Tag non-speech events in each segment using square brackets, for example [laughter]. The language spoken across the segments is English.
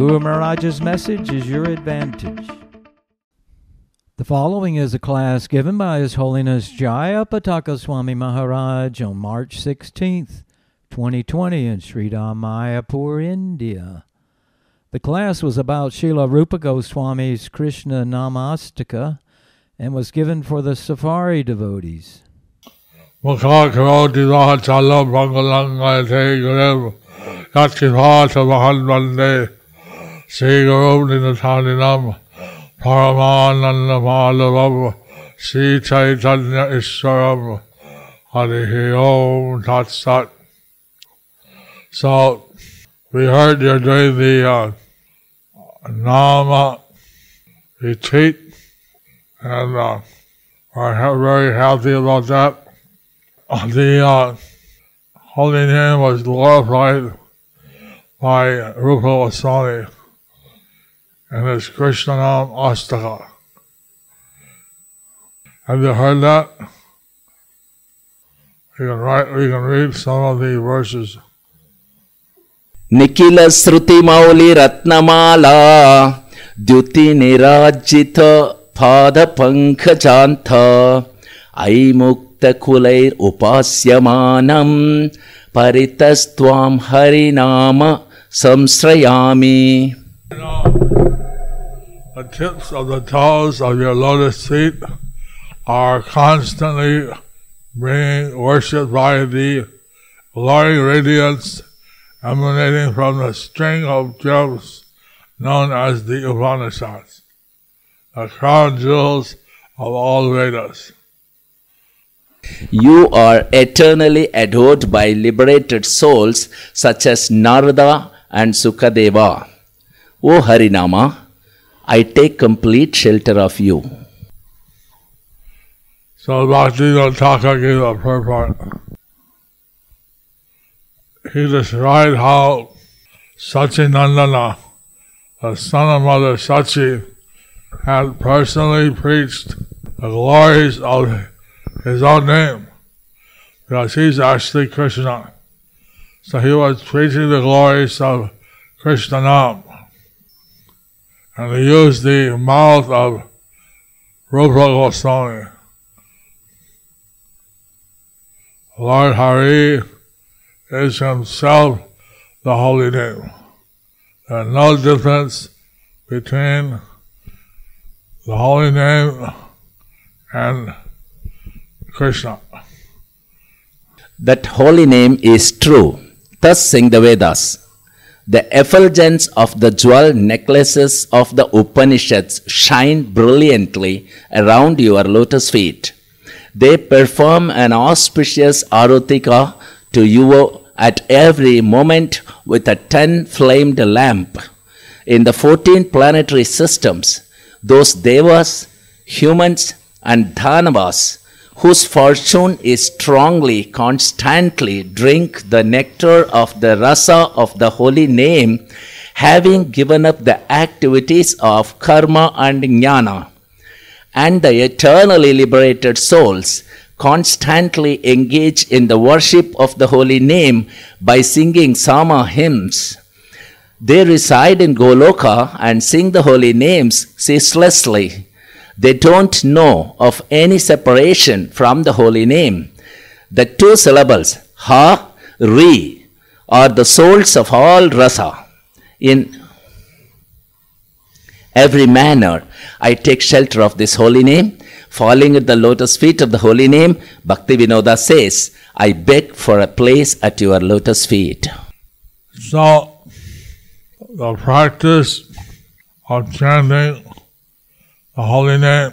Guru Maharaj's message is your advantage. The following is a class given by His Holiness Jaya Pataka Swami Maharaj on March 16th, 2020 in Sri Mayapur, India. The class was about Srila Rupa Goswami's Krishna Namastaka and was given for the Safari devotees. Sat. So, we heard you're doing the uh, Nama retreat and uh, ha- very happy about that. [laughs] The uh, holy name was glorified by Rupa Goswami and it's Krishna Nam Astaka. Have you heard that? We can write, we can read some of the verses. Nikhil श्रुति मौलि रत्नमाला द्युति निराजित पाद पंकजांत ऐमुक्त कुलैर उपास्यमानम परितस्त्वाम हरिनाम संश्रयामि you know, The tips of the toes of your lotus feet are constantly being worshipped by the glowing radiance emanating from the string of jewels known as the Upanishads, the crown jewels of all Vedas. You are eternally adored by liberated souls such as Narada and Sukadeva. O Harinama, I take complete shelter of you. So Bhaktivinoda Thakur gave a purport. He described how Sachinandana, the son of Mother Sachi, had personally preached the glories of his own name, because he's actually Krishna. So he was preaching the glories of Krishna Nam. And he used the mouth of Rupa Goswami. Lord Hari is himself the holy name. There's no difference between the holy name and Krishna. That holy name is true. Thus sing the Vedas. The effulgence of the jewel necklaces of the Upanishads shine brilliantly around your lotus feet. They perform an auspicious arotika to you at every moment with a ten flamed lamp. In the fourteen planetary systems, those devas, humans, and danavas whose fortune is strongly, constantly drink the nectar of the rasa of the holy name, having given up the activities of karma and jnana. And the eternally liberated souls constantly engage in the worship of the holy name by singing Sama hymns. They reside in Goloka and sing the holy names ceaselessly. They don't know of any separation from the holy name. The two syllables, Ha, Ri, are the souls of all rasa. In every manner, I take shelter of this holy name. Falling at the lotus feet of the holy name, Bhakti Vinoda says, I beg for a place at your lotus feet. So, the practice of chanting the holy name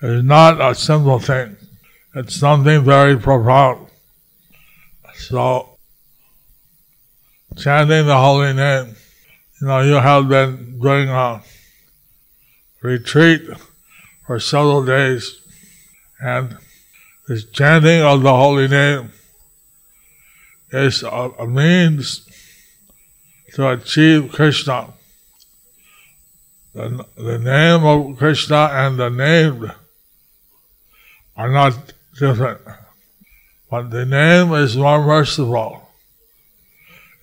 is not a simple thing. It's something very profound. So, chanting the holy name you know, you have been doing a retreat for several days, and this chanting of the holy name is a, a means to achieve Krishna. The, the name of Krishna and the named are not different, but the name is more merciful.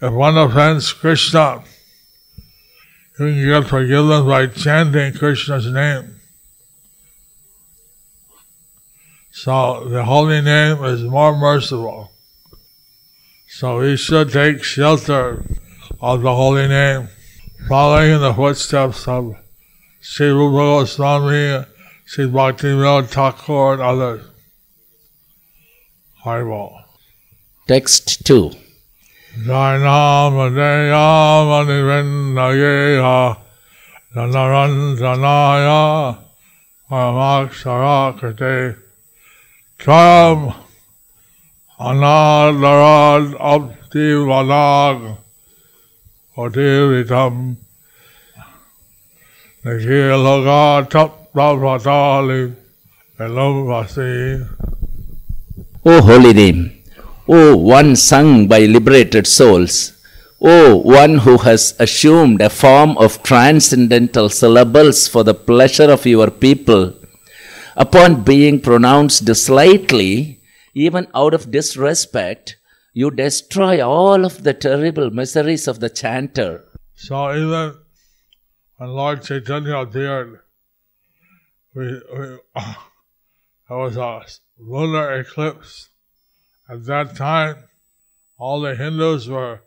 If one offends Krishna, you can get forgiven by chanting Krishna's name. So the holy name is more merciful. So we should take shelter of the holy name, following in the footsteps of Sri Rupa Goswami, Sri Bhaktivinoda Thakur, and others. Haribol. Text 2. Jainamadayamanivendnayeha Janaranjanaya Paramaksharakate Tram Anadarad O holy name, O one sung by liberated souls, O one who has assumed a form of transcendental syllables for the pleasure of your people, upon being pronounced slightly, even out of disrespect, you destroy all of the terrible miseries of the chanter. So even when Lord Chaitanya appeared, we, we [laughs] there was a lunar eclipse. At that time, all the Hindus were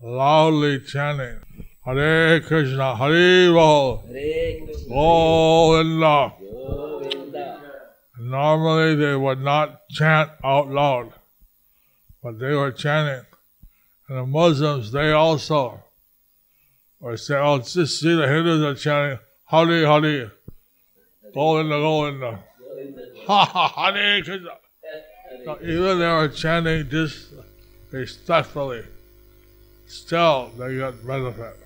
loudly chanting, Hare Krishna, Hare Bol, Govinda. Normally they would not chant out loud, but they were chanting. And the Muslims, they also were saying, oh, just see the Hindus are chanting, Hare Hare, Govinda, Govinda. [laughs] Ha ha, Hare even they were chanting disrespectfully, still they got benefit.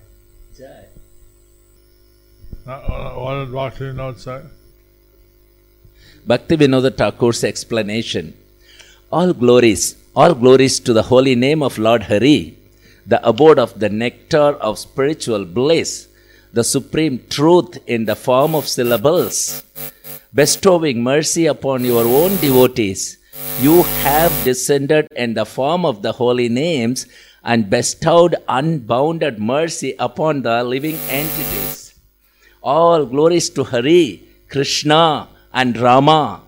Now, uh, what did Bhakti Note say? Bhaktivinoda Thakur's explanation. All glories, all glories to the holy name of Lord Hari, the abode of the nectar of spiritual bliss, the supreme truth in the form of syllables, bestowing mercy upon your own devotees. You have descended in the form of the holy names and bestowed unbounded mercy upon the living entities. All glories to Hari, Krishna, and Rama.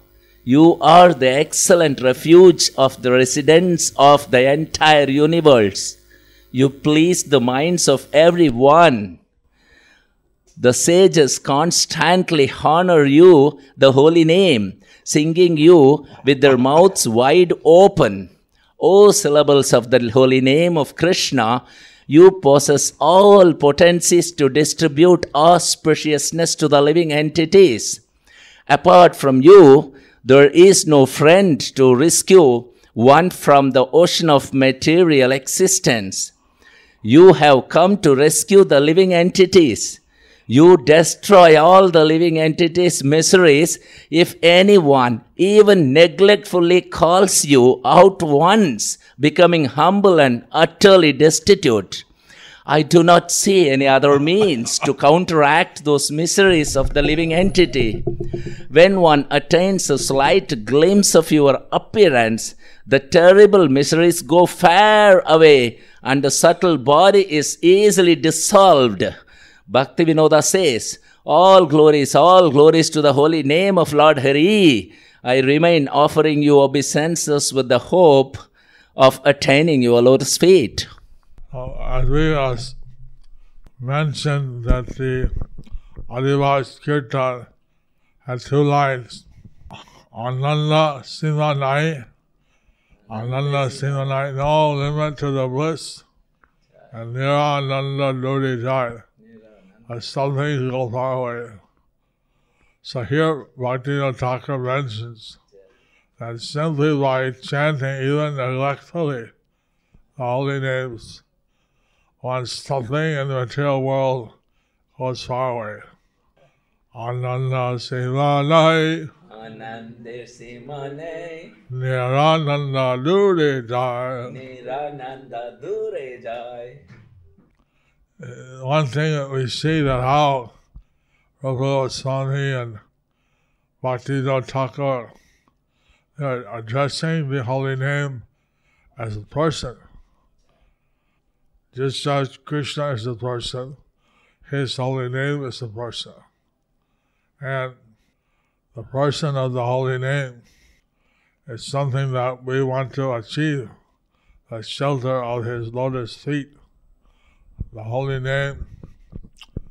You are the excellent refuge of the residents of the entire universe. You please the minds of everyone. The sages constantly honor you, the holy name, singing you with their mouths wide open. O syllables of the holy name of Krishna, you possess all potencies to distribute auspiciousness to the living entities. Apart from you, there is no friend to rescue one from the ocean of material existence. You have come to rescue the living entities. You destroy all the living entities' miseries if anyone, even neglectfully, calls you out once, becoming humble and utterly destitute. I do not see any other means to counteract those miseries of the living entity. When one attains a slight glimpse of your appearance, the terrible miseries go far away and the subtle body is easily dissolved. Bhaktivinoda says, All glories, all glories to the holy name of Lord Hari. I remain offering you obeisances with the hope of attaining your lotus feet. Uh, as we uh, mentioned that the Adivas Kirtan had two lines. Ananda Simanai, Ananda Simanai, no limit to the bliss, and Nirananda Dodi Jai. As some things go far away. So here Bhaktivinoda Thakur mentions that simply by chanting even neglectfully the holy names, once something in the material world goes far away. Ananda Sivanai Anande Simane Nirananda Dure Jai. Nirananda Dure Jai. Uh, One thing that we see that how Rupa Swami and Bhakti Thakur they're addressing the holy name as a person. Just as Krishna is the person, his holy name is the person. And the person of the holy name is something that we want to achieve, the shelter of his lotus feet. The holy name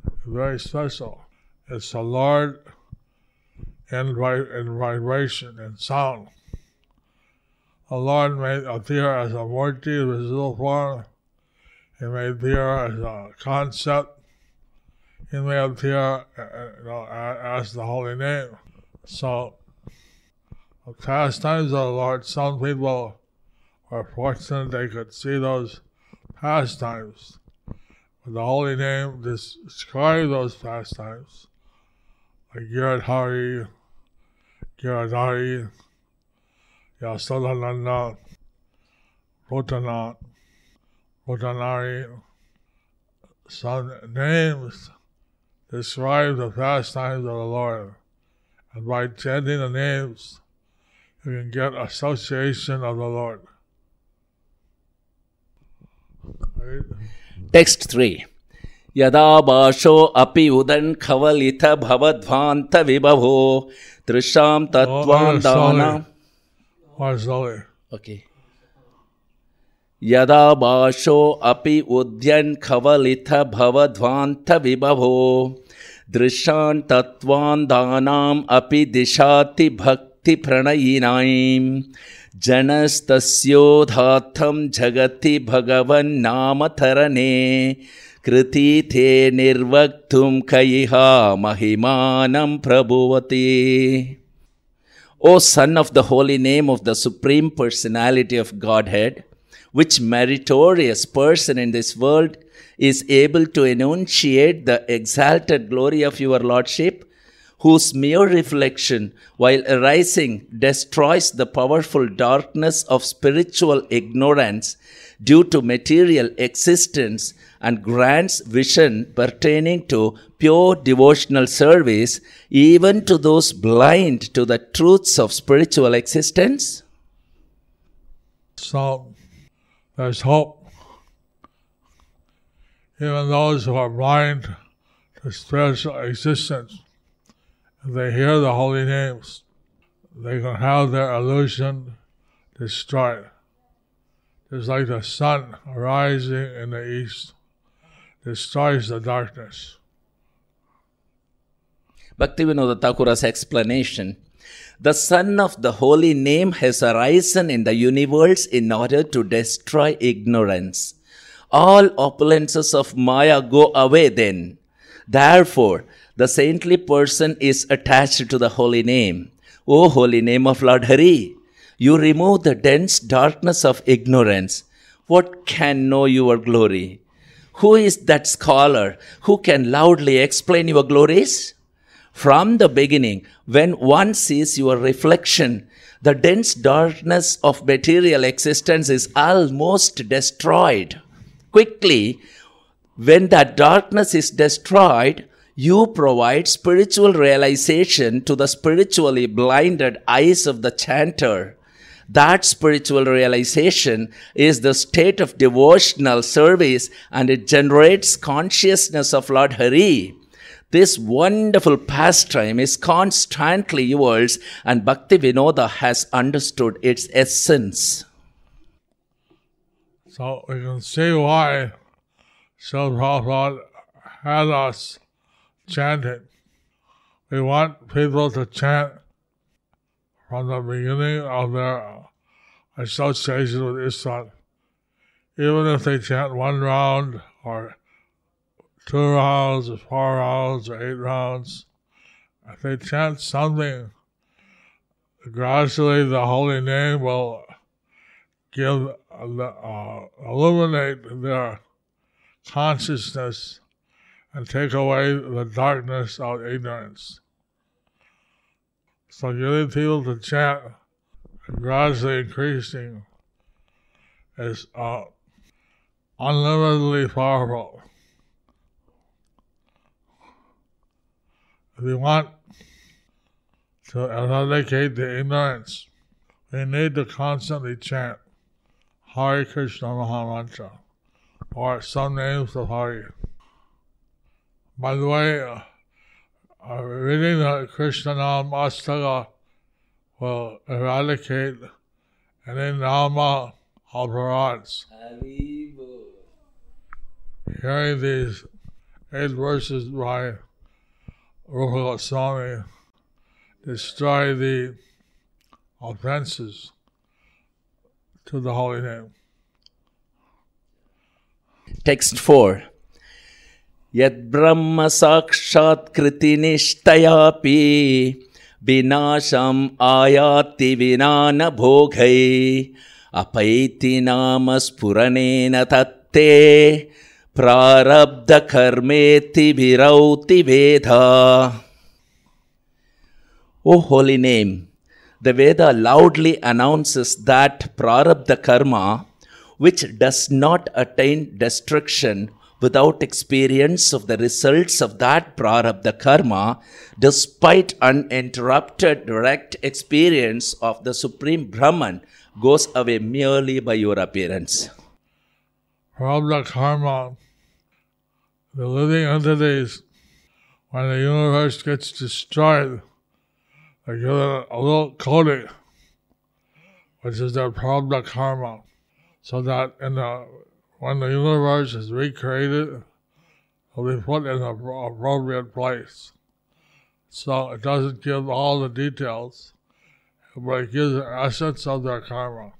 is very special. It's the Lord in, in vibration and sound. The Lord may appear as a murti, visible form. He may appear as a concept. He uh, uh, you know, as the holy name. So, the pastimes of the Lord, some people are fortunate they could see those pastimes. But the holy name describes those pastimes. Like Giridhari, Yasodananda, Rotana, Rotanari. Some names describe the pastimes of the Lord. And by chanting the names, you can get association of the Lord. Right? Text 3 यदा भाषो अपि उदन् खवलित भवद्भान्त विभवो दृशां तत्त्वान्दानाम् More slowly. Okay यदा भाषो अपि उद्यन् खवलित भवध्वान्त विभवो। दृशान् तत्त्वान्दानाम् अपि दिशाति भक्तिप्रणयिनाम् जनस्तस्योधात्थं जगति भगवन्नामतरणे। कृतीथे निर्वक्तुं कयिहा महिमानं प्रभुवति। O Son of the holy name of the Supreme Personality of Godhead, which meritorious person in this world is able to enunciate the exalted glory of your Lordship, whose mere reflection, while arising, destroys the powerful darkness of spiritual ignorance due to material existence and grants vision pertaining to pure devotional service even to those blind to the truths of spiritual existence? So there's hope. Even those who are blind to spiritual existence, if they hear the holy names, they can have their illusion destroyed. It's like the sun rising in the east destroys the darkness. Bhaktivinoda Thakura's explanation The Sun of the Holy Name has arisen in the universe in order to destroy ignorance. All opulences of Maya go away then. Therefore, the saintly person is attached to the holy name. O holy name of Lord Hari, you remove the dense darkness of ignorance. What can know your glory? Who is that scholar who can loudly explain your glories? From the beginning, when one sees your reflection, the dense darkness of material existence is almost destroyed. Quickly, when that darkness is destroyed, you provide spiritual realization to the spiritually blinded eyes of the chanter. That spiritual realization is the state of devotional service and it generates consciousness of Lord Hari. This wonderful pastime is constantly yours, and Bhakti Vinoda has understood its essence. So we can see why Srila had us chanting. We want people to chant from the beginning of their association with ISKCON. Even if they chant one round or two rounds or four rounds or eight rounds, if they chant something, gradually the holy name will give uh, illuminate their consciousness and take away the darkness of ignorance. So getting people to chant gradually increasing is uh, unlimitedly powerful. We want to eradicate the ignorance, we need to constantly chant Hare Krishna Mahamantra or some names of Hare. By the way, uh, uh, reading the Krishna Nam Astaka will eradicate any Nama Aparadhas. Hearing these eight verses by Rupa Goswami destroy the offenses to the holy name. Text 4 यद्ब्रह्म साक्षात्कृतिनिष्ठयापि विनाशम् आयाति विना न भोगै अपैति नाम स्फुरनेन तत्ते Prarabdha Veda. Oh holy name, the Veda loudly announces that Prarabdha Karma, which does not attain destruction without experience of the results of that Prarabdha Karma, despite uninterrupted direct experience of the Supreme Brahman, goes away merely by your appearance. Prarabdha Karma the living entities, when the universe gets destroyed, they give it a little coating, which is their prarabdha karma, so that in the when the universe is recreated, it'll be put in the appropriate place. So it doesn't give all the details, but it gives the essence of their karma.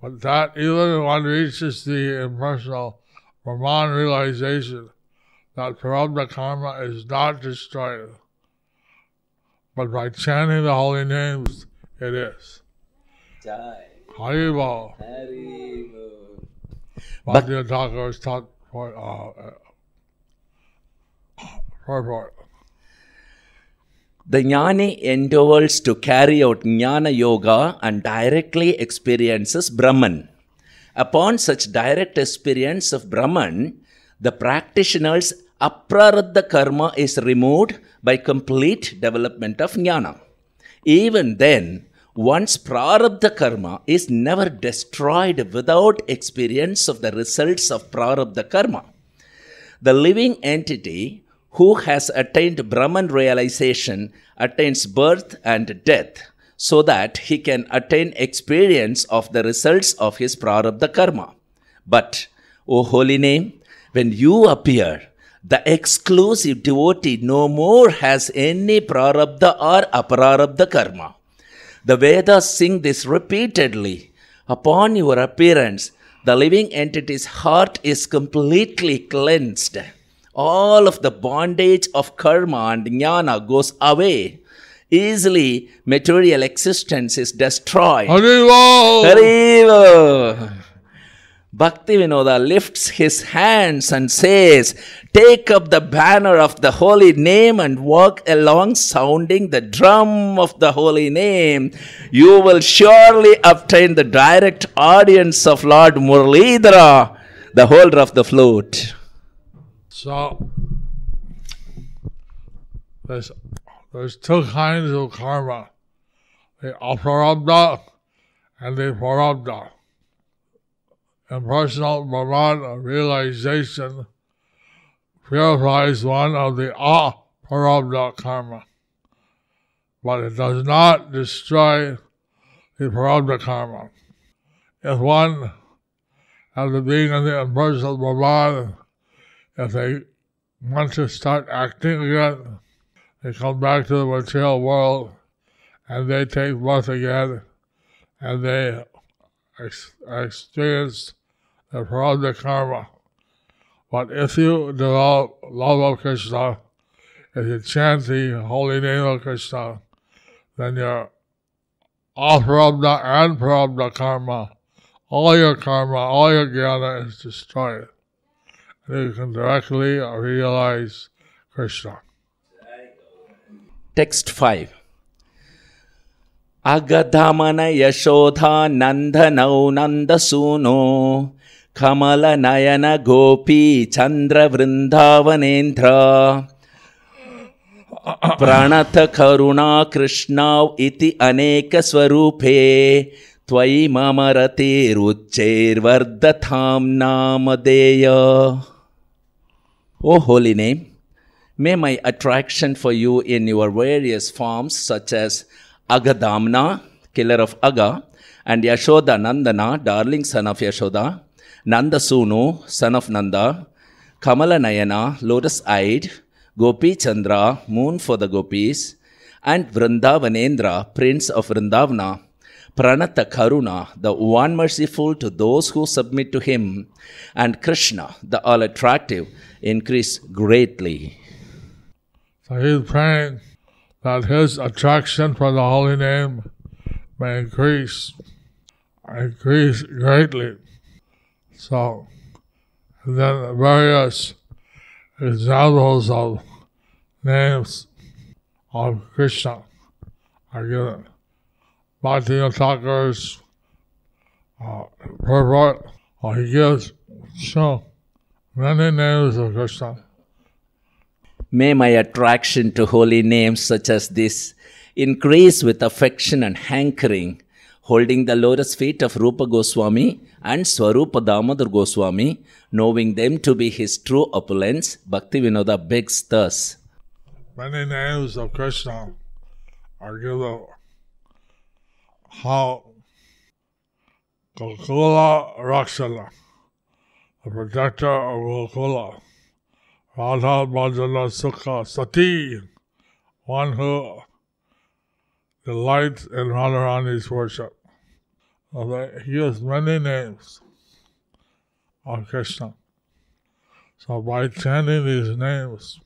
But that even when one reaches the impersonal Brahman realization that prarabdha karma is not destroyed, but by chanting the holy names, it is. Haribol. Bhakti Thakur was taught for, uh, uh, purport. The jnani endeavors to carry out jnana yoga and directly experiences Brahman. Upon such direct experience of Brahman, the practitioner's aprarabdha karma is removed by complete development of jnana. Even then, one's prarabdha karma is never destroyed without experience of the results of prarabdha karma. The living entity who has attained Brahman realization attains birth and death so that he can attain experience of the results of his prarabdha karma. But, O holy name, when you appear, the exclusive devotee no more has any prarabdha or aprarabdha karma. The Vedas sing this repeatedly. Upon your appearance, the living entity's heart is completely cleansed. All of the bondage of karma and jnana goes away. Easily, material existence is destroyed. Haribol! Haribo! Bhakti Vinoda lifts his hands and says, Take up the banner of the holy name and walk along sounding the drum of the holy name. You will surely obtain the direct audience of Lord Muralidhara, the holder of the flute. So, there's, there's two kinds of karma the aparabdha and the parabdha. Impersonal Brahman realization purifies one of the aparabdha karma, but it does not destroy the parabdha karma. If one, after being in the impersonal Brahman, if they want to start acting again, they come back to the material world and they take birth again and they ex- experience the prarabdha karma. But if you develop love of Krishna, if you chant the holy name of Krishna, then your aparabdha and prarabdha karma, all your karma, all your jnana is destroyed. And you can directly realize Krishna. Text 5 अगधमन Yashoda नन्दनौ नन्दसूनो कमलनयन गोपी चन्द्रवृन्दावनेन्द्र प्रणत करुणा कृष्णाौ इति अनेकस्वरूपे त्वयि मम रतिरुच्चैर्वर्धतां नामधेय ओ Holi name, may my attraction for you in your various forms, such as Agadamna, killer of Aga, and Yashoda Nandana, darling son of Yashoda, Nanda Sunu, son of Nanda, Kamala Nayana, lotus eyed, Gopi Chandra, moon for the gopis, and Vrindavanendra, prince of Vrindavana, Pranata Karuna, the one merciful to those who submit to him, and Krishna, the all attractive, increase greatly. He's praying that his attraction for the holy name may increase, increase greatly. So then various examples of names of Krishna are given. Bhakti Thakur's uh, purport, or he gives so many names of Krishna. May my attraction to holy names such as this increase with affection and hankering, holding the lotus feet of Rupa Goswami and Swarupa Damodar Goswami, knowing them to be his true opulence, Bhakti Vinoda begs thus. Many names of Krishna are given. How Gokula Rakshana, the protector of Gokula, Radha Bhajana Sukha Sati, one who delights in Radharani's worship. He has many names of Krishna. So by chanting these names,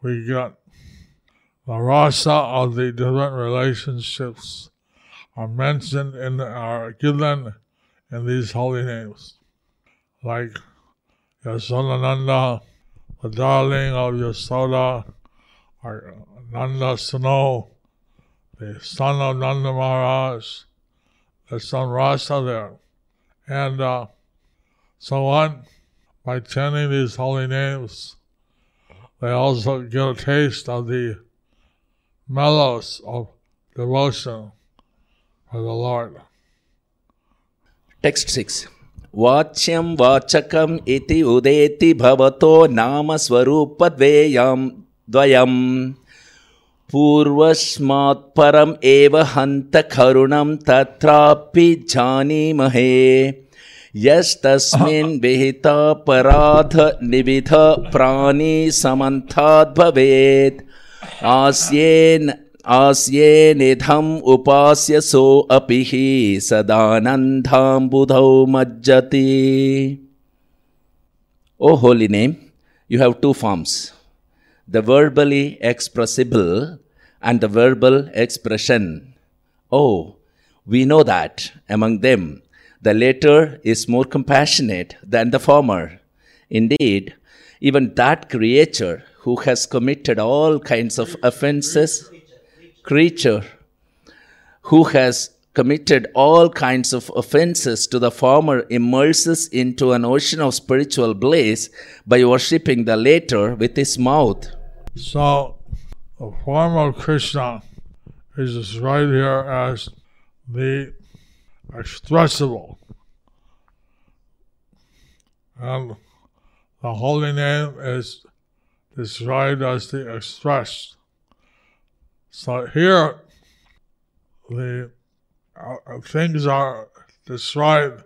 we get the rasa of the different relationships are mentioned in are given in these holy names. Like Yasodananda, the darling of Yasoda, or Nanda Sano, the son of Nanda Maharaj, there's some rasa there. And uh, so on, by chanting these holy names, they also get a taste of the mellows of devotion for the Lord. Text 6 वाच्यं वाचकम् इति उदेति भवतो नाम स्वरूपद्वयं द्वयम्। पूर्वस्मात् परम् एव हन्त करुणं तत्रापि जानीमहे। यस्तस्मिन् [laughs] विहितापराध निविध प्राणी समन्ताद् भवेत् आस्येन आस्येनिधम् उपास्य सोऽपि हि सदानन्दाम्बुधौ मज्जति O holy name, you have two forms the verbally expressible and the verbal expression. Oh, we know that among them the latter is more compassionate than the former. Indeed, even that creature who has committed all kinds of offenses, creature who has committed all kinds of offenses to the former immerses into an ocean of spiritual bliss by worshipping the latter with his mouth. So, the form of Krishna is described here as the expressible. And the holy name is described as the expressed. So here, the uh, things are described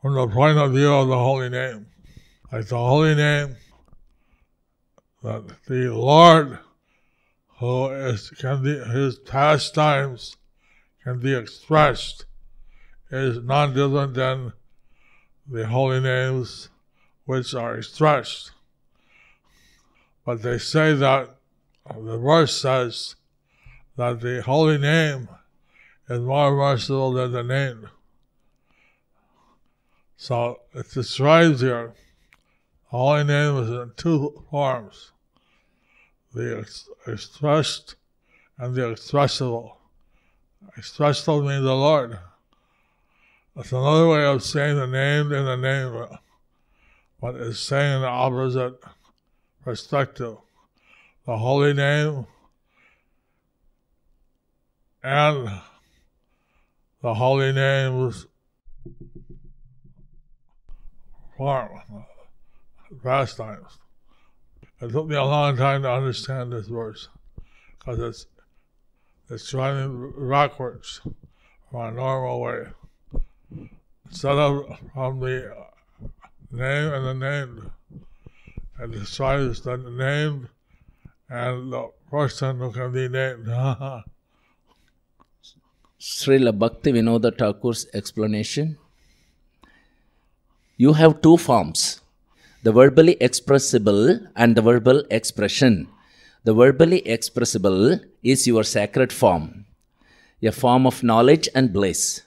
from the point of view of the holy name. It's the holy name, that the Lord, who is can be his pastimes can be expressed, is none different than the holy names which are expressed. But they say that the verse says that the holy name is more merciful than the name. So it describes here Holy name is in two forms the ex- expressed and the expressible. Expressible means the Lord. That's another way of saying the name in the name, but it's saying the opposite perspective. The holy name and the holy name's form, pastimes. It took me a long time to understand this verse because it's it's running backwards from a normal way. Instead of from the name and the named, it describes the named and the person who can be named. [laughs] Srila Bhakti Vinoda Thakur's explanation. You have two forms the verbally expressible and the verbal expression. The verbally expressible is your sacred form, a form of knowledge and bliss.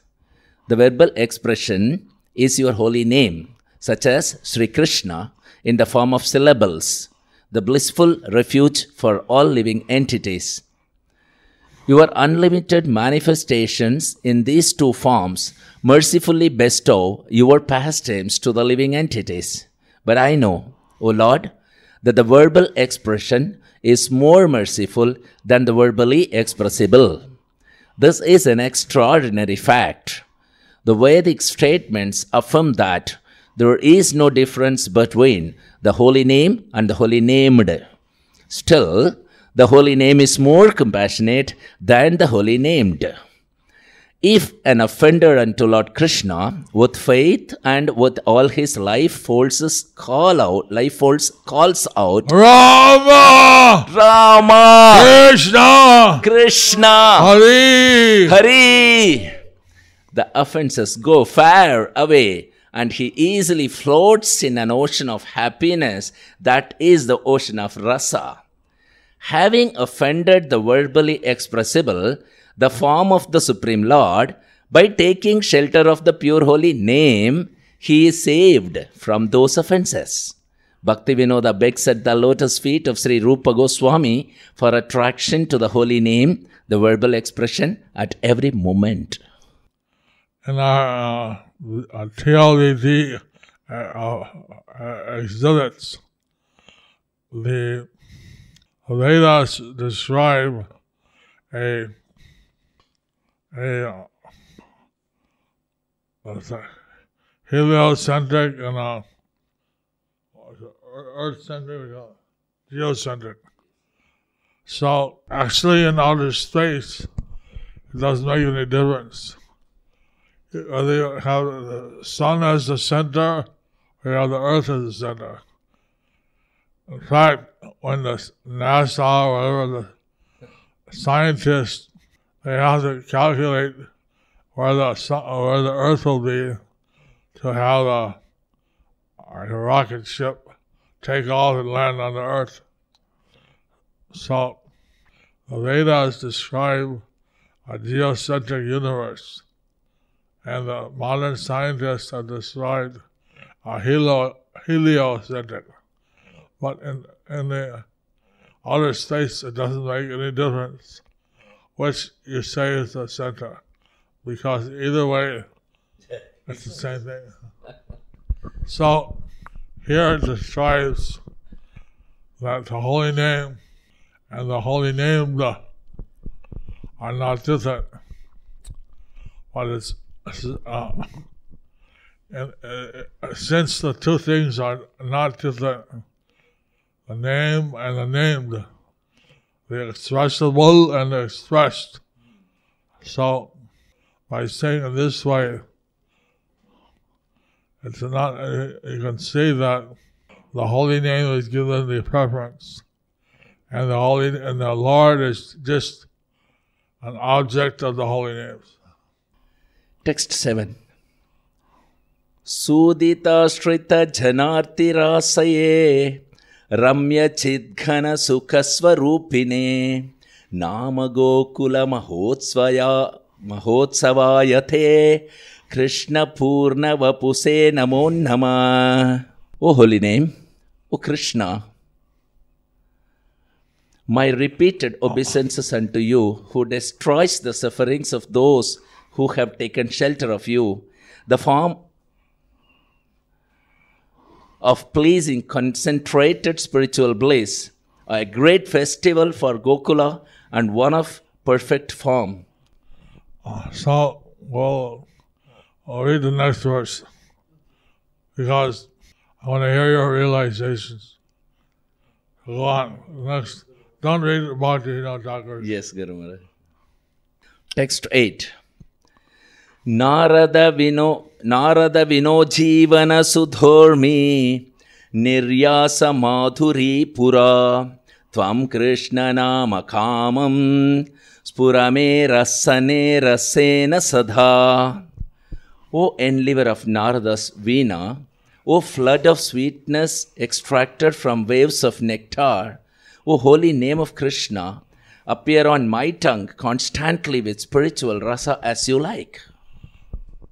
The verbal expression is your holy name, such as Sri Krishna, in the form of syllables, the blissful refuge for all living entities. Your unlimited manifestations in these two forms mercifully bestow your pastimes to the living entities. But I know, O Lord, that the verbal expression is more merciful than the verbally expressible. This is an extraordinary fact. The Vedic statements affirm that there is no difference between the holy name and the holy named. Still, the holy name is more compassionate than the holy named. If an offender unto Lord Krishna with faith and with all his life forces call out, life force calls out, Rama! Rama, Krishna! Krishna, Hari! Hari, the offenses go far away and he easily floats in an ocean of happiness that is the ocean of rasa. Having offended the verbally expressible, the form of the Supreme Lord, by taking shelter of the pure holy name, he is saved from those offenses. Bhakti Vinoda begs at the lotus feet of Sri Rupa Goswami for attraction to the holy name, the verbal expression at every moment. In our uh, uh, TLDD uh, uh, uh, exhibits, the Vedas describe a a that? heliocentric and a earth centric, geocentric. So actually, in outer space, it doesn't make any difference. Whether you have the sun as the center or you have the earth as the center. In fact, when the NASA or whatever the scientists they have to calculate where the sun, where the Earth will be to have a, a rocket ship take off and land on the Earth. So the Vedas describe a geocentric universe, and the modern scientists have described a helio, heliocentric. But in, in the other states, it doesn't make any difference which you say is the center, because either way, it's the same thing. So here it describes that the holy name and the holy named are not different, but it's uh, and uh, since the two things are not different, the name and the named the expressible and the expressed. So, by saying it this way, it's not, uh, you can see that the holy name is given the preference, and the holy, and the Lord is just an object of the holy names. Text 7. सूदिताश्रितजनार्तिरासये रम्यचिद्घनसुखस्वरूपिणे नामगोकुलमहोत्सवया महोत्सवायते कृष्णपूर्णवपुसे नमो नमः O holy name, O Krishna, my repeated obeisances unto you, who destroys the sufferings of those who have taken shelter of you, the form of pleasing concentrated spiritual bliss, a great festival for Gokula and one of perfect form. Uh, so, well, I'll read the next verse because I want to hear your realizations. Go on. Next. Don't read about the know, Yes, Guru Maharaj. Text 8. Narada Vino Narada Vino Jivana Sudhormi Niryasa Madhuri Pura Tvam Krishna Nama Kamam Spurame Rasane Rasena Sadha O enliver of Narada's Veena, O flood of sweetness extracted from waves of nectar, O holy name of Krishna, appear on my tongue constantly with spiritual rasa as you like.